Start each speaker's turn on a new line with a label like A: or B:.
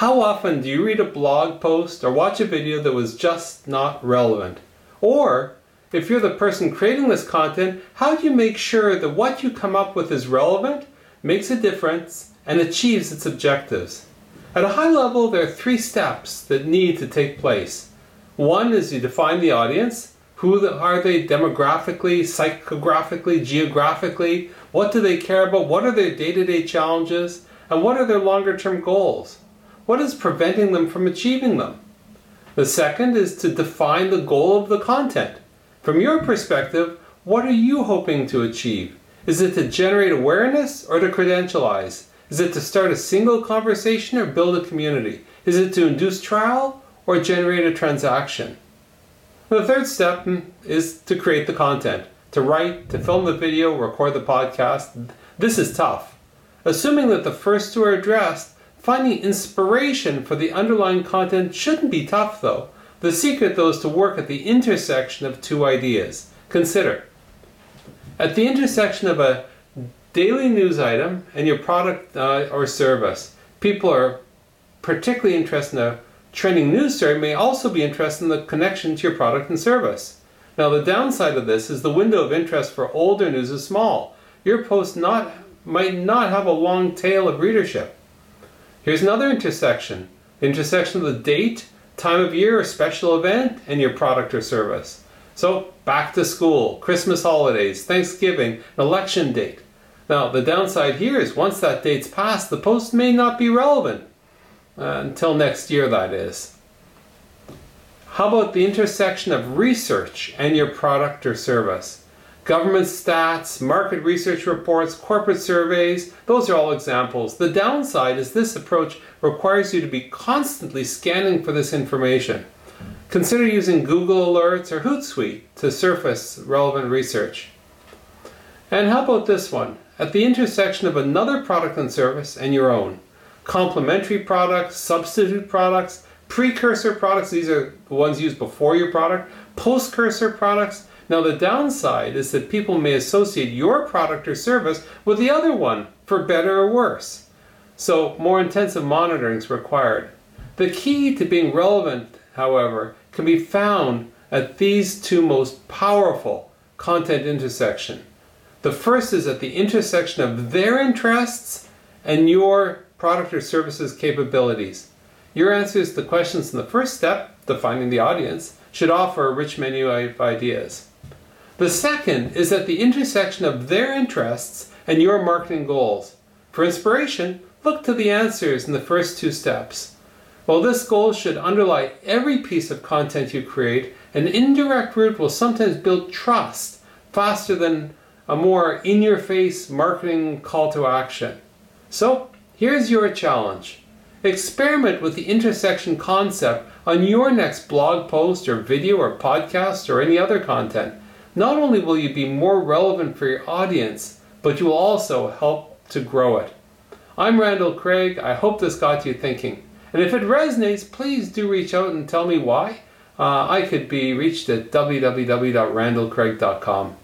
A: How often do you read a blog post or watch a video that was just not relevant? Or, if you're the person creating this content, how do you make sure that what you come up with is relevant, makes a difference, and achieves its objectives? At a high level, there are three steps that need to take place. One is you define the audience. Who are they demographically, psychographically, geographically? What do they care about? What are their day to day challenges? And what are their longer term goals? What is preventing them from achieving them? The second is to define the goal of the content. From your perspective, what are you hoping to achieve? Is it to generate awareness or to credentialize? Is it to start a single conversation or build a community? Is it to induce trial or generate a transaction? The third step mm, is to create the content, to write, to film the video, record the podcast. This is tough. Assuming that the first two are addressed, Finding inspiration for the underlying content shouldn't be tough though. The secret though is to work at the intersection of two ideas. Consider at the intersection of a daily news item and your product uh, or service. People are particularly interested in a trending news story may also be interested in the connection to your product and service. Now the downside of this is the window of interest for older news is small. Your post not might not have a long tail of readership. Here's another intersection. Intersection of the date, time of year, or special event, and your product or service. So, back to school, Christmas holidays, Thanksgiving, election date. Now, the downside here is once that date's passed, the post may not be relevant. Uh, until next year, that is. How about the intersection of research and your product or service? Government stats, market research reports, corporate surveys, those are all examples. The downside is this approach requires you to be constantly scanning for this information. Consider using Google Alerts or Hootsuite to surface relevant research. And how about this one? At the intersection of another product and service and your own. Complementary products, substitute products, precursor products, these are the ones used before your product, postcursor products, now the downside is that people may associate your product or service with the other one for better or worse. So more intensive monitoring is required. The key to being relevant, however, can be found at these two most powerful content intersection. The first is at the intersection of their interests and your product or services capabilities. Your answers to the questions in the first step, defining the audience, should offer a rich menu of ideas. The second is at the intersection of their interests and your marketing goals. For inspiration, look to the answers in the first two steps. While this goal should underlie every piece of content you create, an indirect route will sometimes build trust faster than a more in your face marketing call to action. So, here's your challenge. Experiment with the intersection concept on your next blog post or video or podcast or any other content. Not only will you be more relevant for your audience, but you will also help to grow it. I'm Randall Craig. I hope this got you thinking. And if it resonates, please do reach out and tell me why. Uh, I could be reached at www.randallcraig.com.